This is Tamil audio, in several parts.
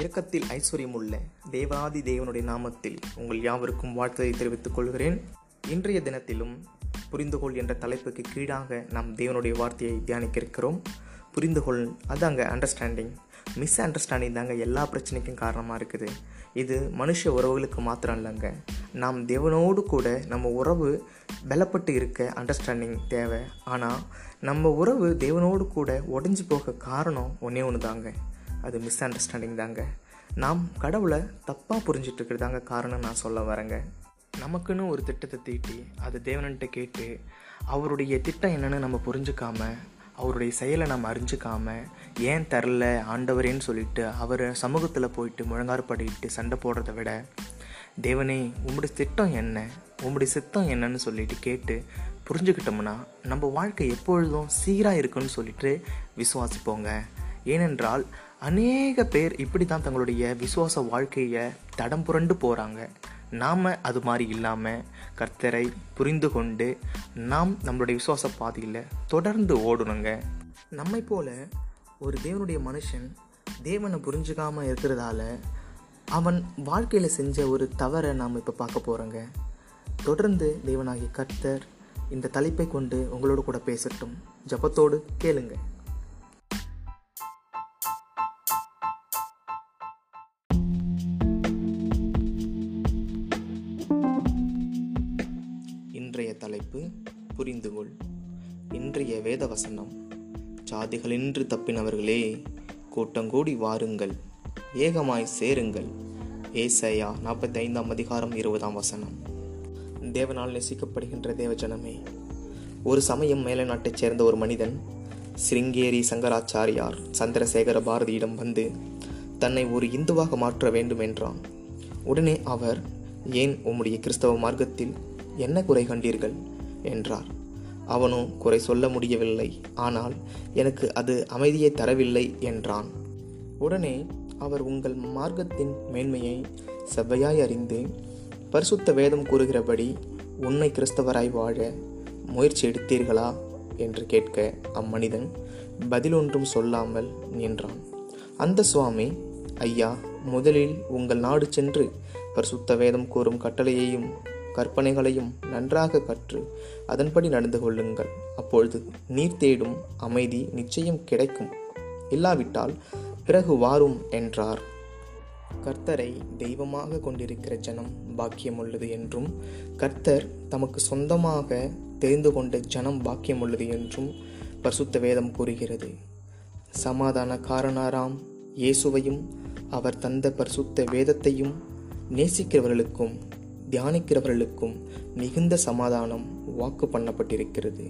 இரக்கத்தில் ஐஸ்வர்யமுள்ள தேவாதி தேவனுடைய நாமத்தில் உங்கள் யாவருக்கும் வாழ்த்தை தெரிவித்துக் கொள்கிறேன். இன்றைய தினத்திலும் புரிந்துகொள் என்ற தலைப்புக்கு கீழாக நாம் தேவனுடைய வார்த்தையை தியானிக்க இருக்கிறோம் புரிந்துகொள் அதாங்க அண்டர்ஸ்டாண்டிங் மிஸ் அண்டர்ஸ்டாண்டிங் தாங்க எல்லா பிரச்சனைக்கும் காரணமாக இருக்குது. இது மனுஷ உறவுகளுக்கு மாத்திரம் இல்லைங்க நாம் தேவனோடு கூட நம்ம உறவு பலப்பட்டு இருக்க அண்டர்ஸ்டாண்டிங் தேவை. ஆனால் நம்ம உறவு தேவனோடு கூட உடஞ்சி போக காரணம் ஒன்றே ஒன்று தாங்க அது மிஸ் அண்டர்ஸ்டாண்டிங் தாங்க. நாம் கடவுளை தப்பாக புரிஞ்சிட்டு இருக்கிறதாங்க காரணம் நான் சொல்ல வரேங்க. நமக்குன்னு ஒரு திட்டத்தை தீட்டி அது தேவன்கிட்ட கேட்டு அவருடைய திட்டம் என்னன்னு நம்ம புரிஞ்சுக்காம அவருடைய செயலை நம்ம அறிஞ்சிக்காம ஏன் தரல ஆண்டவரேன்னு சொல்லிட்டு அவர் சமூகத்தில் போயிட்டு முழங்காற்படிட்டு சண்டை போடுறத விட தேவனே உம்முடைய திட்டம் என்ன உம்முடைய சித்தம் என்னன்னு சொல்லிட்டு கேட்டு புரிஞ்சுக்கிட்டோம்னா நம்ம வாழ்க்கை எப்பொழுதும் சீராக இருக்குன்னு சொல்லிட்டு விசுவாசிப்போங்க. ஏனென்றால் அநேக பேர் இப்படி தான் தங்களுடைய விசுவாச வாழ்க்கையை தடம் புரண்டு போகிறாங்க நாம் அது மாதிரி இல்லாமல் கர்த்தரை புரிந்து கொண்டு நாம் நம்மளுடைய விசுவாச பாதையில் தொடர்ந்து ஓடணுங்க. நம்மை போல ஒரு தேவனுடைய மனுஷன் தேவனை புரிஞ்சுக்காமல் இருக்கிறதால அவன் வாழ்க்கையில் செஞ்ச ஒரு தவறை நாம் இப்போ பார்க்க போகிறோங்க தொடர்ந்து தேவனாகிய கர்த்தர் இந்த தலைப்பை கொண்டு உங்களோடு கூட பேசட்டும். ஜபத்தோடு கேளுங்கள் இன்றைய தலைப்பு புரிந்துகொள். இன்றைய வேத வசனம் சாதிகளின்று தப்பினவர்களே கூட்டங்கூடி வாருங்கள் ஏகமாய் சேருங்கள். ஏசையா நாற்பத்தி ஐந்தாம் அதிகாரம் இருபதாம் வசனம். தேவனால் நேசிக்கப்படுகின்ற தேவஜனமே ஒரு சமயம் மேல நாட்டைச் சேர்ந்த ஒரு மனிதன் சிருங்கேரி சங்கராச்சாரியார் சந்திரசேகர பாரதியிடம் வந்து தன்னை ஒரு இந்துவாக மாற்ற வேண்டும் என்றான் உடனே அவர் ஏன் உம்முடைய கிறிஸ்தவ மார்க்கத்தில் என்ன குறை கண்டீர்கள்? என்றார். அவனோ குறை சொல்ல முடியவில்லை. ஆனால் எனக்கு அது அமைதியை தரவில்லை என்றான். உடனே அவர் உங்கள் மார்க்கத்தின் மேன்மையை செவ்வையாய் அறிந்து பரிசுத்த வேதம் கூறுகிறபடி உன்னை கிறிஸ்தவராய் வாழ முயற்சி எடுத்தீர்களா? என்று கேட்க அம்மனிதன் பதில் ஒன்றும் சொல்லாமல் நின்றான். அந்த சுவாமி ஐயா முதலில் உங்கள் நாடு சென்று பரிசுத்த வேதம் கூறும் கட்டளையையும் கற்பனைகளையும் நன்றாக கற்று அதன்படி நடந்து கொள்ளுங்கள். அப்பொழுது நீர் தேடும் அமைதி நிச்சயம் கிடைக்கும். இல்லாவிட்டால் பிறகு வாரும் என்றார். கர்த்தரை தெய்வமாக கொண்டிருக்கிற ஜனம் பாக்கியமுள்ளது என்றும் கர்த்தர் தமக்கு சொந்தமாக தெரிந்து கொண்ட ஜனம் பாக்கியமுள்ளது என்றும் பரிசுத்த வேதம் கூறுகிறது. சமாதான காரணாராம் இயேசுவையும் அவர் தந்த பரிசுத்த வேதத்தையும் நேசிக்கிறவர்களுக்கும் தியானிக்கிறவர்களுக்கும் மிகுந்த சமாதானம் வாக்கு பண்ணப்பட்டிருக்கிறது.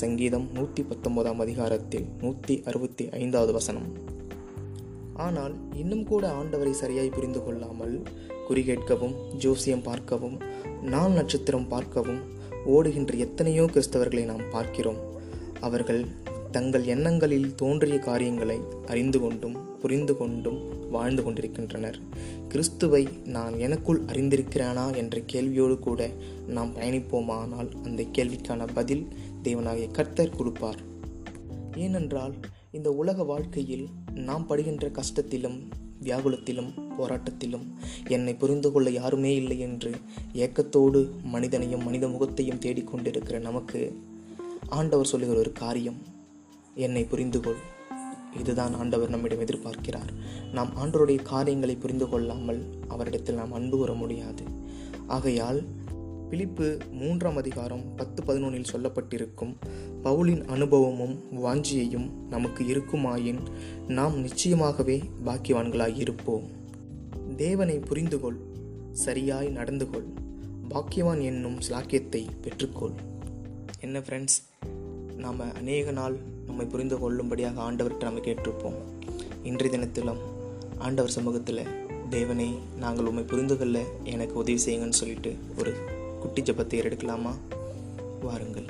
சங்கீதம் நூற்றி பத்தொன்பதாம் அதிகாரத்தில் நூற்றி அறுபத்தி ஐந்தாவது வசனம். ஆனால் இன்னும் கூட ஆண்டவரை சரியாய் புரிந்து கொள்ளாமல் குறிகேட்கவும் ஜோசியம் பார்க்கவும் நாள் நட்சத்திரம் பார்க்கவும் ஓடுகின்ற எத்தனையோ கிறிஸ்தவர்களை நாம் பார்க்கிறோம். அவர்கள் தங்கள் எண்ணங்களில் தோன்றிய காரியங்களை அறிந்து கொண்டும் புரிந்து கொண்டும் வாழ்ந்து கொண்டிருக்கின்றனர். கிறிஸ்துவை நான் எனக்குள் அறிந்திருக்கிறானா என்ற கேள்வியோடு கூட நாம் பயணிப்போமானால் அந்த கேள்விக்கான பதில் தேவனாகிய கர்த்தர் கொடுப்பார். ஏனென்றால் இந்த உலக வாழ்க்கையில் நாம் படுகின்ற கஷ்டத்திலும் வியாகுலத்திலும் போராட்டத்திலும் என்னை புரிந்து கொள்ள யாருமே இல்லை என்று ஏக்கத்தோடு மனிதனையும் மனித முகத்தையும் தேடிக்கொண்டிருக்கிற நமக்கு ஆண்டவர் சொல்லுகிற ஒரு காரியம் என்னை புரிந்துகொள் இதுதான் ஆண்டவர் நம்மிடம் எதிர்பார்க்கிறார். நாம் ஆண்டவருடைய காரியங்களை புரிந்து கொள்ளாமல் அவரிடத்தில் நாம் அன்பு கூற முடியாது. ஆகையால் பிலிப்பு மூன்றாம் அதிகாரம் பத்து பதினொன்றில் சொல்லப்பட்டிருக்கும் பவுலின் அனுபவமும் வாஞ்சியையும் நமக்கு இருக்குமாயின் நாம் நிச்சயமாகவே பாக்கியவான்களாக இருப்போம். தேவனை புரிந்துகொள் சரியாய் நடந்து கொள் பாக்கியவான் என்னும் சிலாக்கியத்தை பெற்றுக்கொள். என்ன ஃப்ரெண்ட்ஸ் நாம் அநேக நாள் நம்மை புரிந்து கொள்ளும்படியாக ஆண்டவர்கிட்ட நம்ம கேட்டிருப்போம். இன்றைய தினத்திலும் ஆண்டவர் சமூகத்தில் தேவனை நாங்கள் உண்மை புரிந்து கொள்ள எனக்கு உதவி செய்யுங்கன்னு சொல்லிட்டு ஒரு குட்டி ஜபத்தை எடுக்கலாமா வாருங்கள்.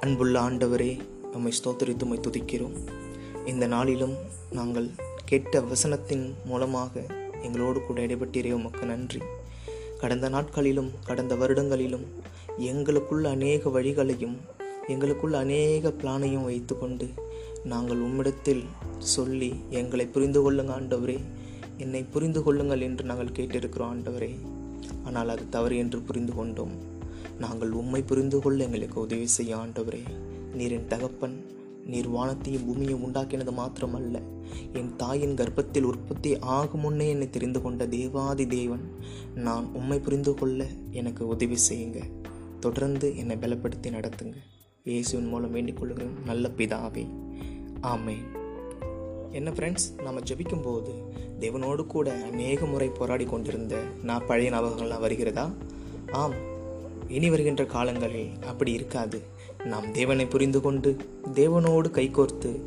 அன்புள்ள ஆண்டவரே நம்மை ஸ்தோத்தரித்து உம்மை துதிக்கிறோம். இந்த நாளிலும் நாங்கள் கேட்ட வசனத்தின் மூலமாக எங்களோடு கூட இடைப்பட்டீரே உமக்கு நன்றி. கடந்த நாட்களிலும் கடந்த வருடங்களிலும் எங்களுக்குள்ள அநேக வழிகளையும் எங்களுக்குள் அநேக பிளானையும் வைத்துக்கொண்டு நாங்கள் உம்மிடத்தில் சொல்லி எங்களை புரிந்து கொள்ளுங்க ஆண்டவரே. என்னை புரிந்து கொள்ளுங்கள் என்று நாங்கள் கேட்டிருக்கிறோம் ஆண்டவரே. ஆனால் அது தவறு என்று புரிந்து கொண்டோம். நாங்கள் உம்மை புரிந்து கொள்ள எங்களுக்கு உதவி செய்ய ஆண்டவரே. நீரின் தகப்பன் நீர் வானத்தையும் பூமியையும் உண்டாக்கினது மாத்திரமல்ல. என் தாயின் கர்ப்பத்தில் உற்பத்தி ஆகும் முன்னே என்னை தெரிந்து கொண்ட தேவாதி தேவன் நான் உம்மை புரிந்து கொள்ள எனக்கு உதவி செய்யுங்க. தொடர்ந்து என்னை பலப்படுத்தி நடத்துங்க. இயேசுவின் மூலம் வேண்டிக் நல்ல பிதாவே. ஆமே என்ன ஃப்ரெண்ட்ஸ் நம்ம ஜெபிக்கும் போது தேவனோடு கூட அநேக முறை போராடி கொண்டிருந்த நான் பழைய ஞாபகங்கள்லாம் வருகிறதா? ஆம். இனி வருகின்ற காலங்களில் அப்படி இருக்காது. நாம் தேவனை புரிந்து கொண்டு தேவனோடு கைகோர்த்து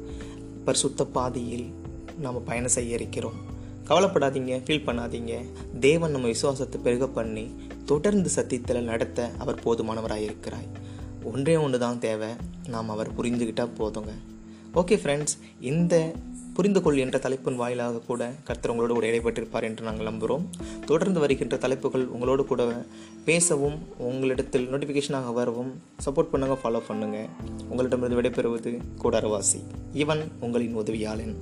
பரிசுத்த பாதையில் நாம் பயணம் செய்ய இருக்கிறோம். கவலைப்படாதீங்க ஃபீல் பண்ணாதீங்க. தேவன் நம்ம விசுவாசத்தை பெருக பண்ணி தொடர்ந்து சத்தியத்தில் நடத்த அவர் போதுமானவராக இருக்கிறாய் ஒன்றே ஒன்று தான் தேவை. நாம் அவர் புரிஞ்சுக்கிட்டால் போதுங்க. ஓகே ஃப்ரெண்ட்ஸ் இந்த புரிந்து கொள் என்ற தலைப்பின் வாயிலாக கூட கர்த்தர் உங்களோடு கூட இடைப்பட்டிருப்பார் என்று நாங்கள் நம்புகிறோம். தொடர்ந்து வருகின்ற தலைப்புகள் உங்களோடு கூட பேசவும் உங்களிடத்தில் நோட்டிஃபிகேஷனாக வரவும் சப்போர்ட் பண்ணுங்க ஃபாலோ பண்ணுங்கள் உங்களிடமிருந்து விடைபெறுவது கூடாரவாசி. இவன் உங்களின் உதவியாளன்.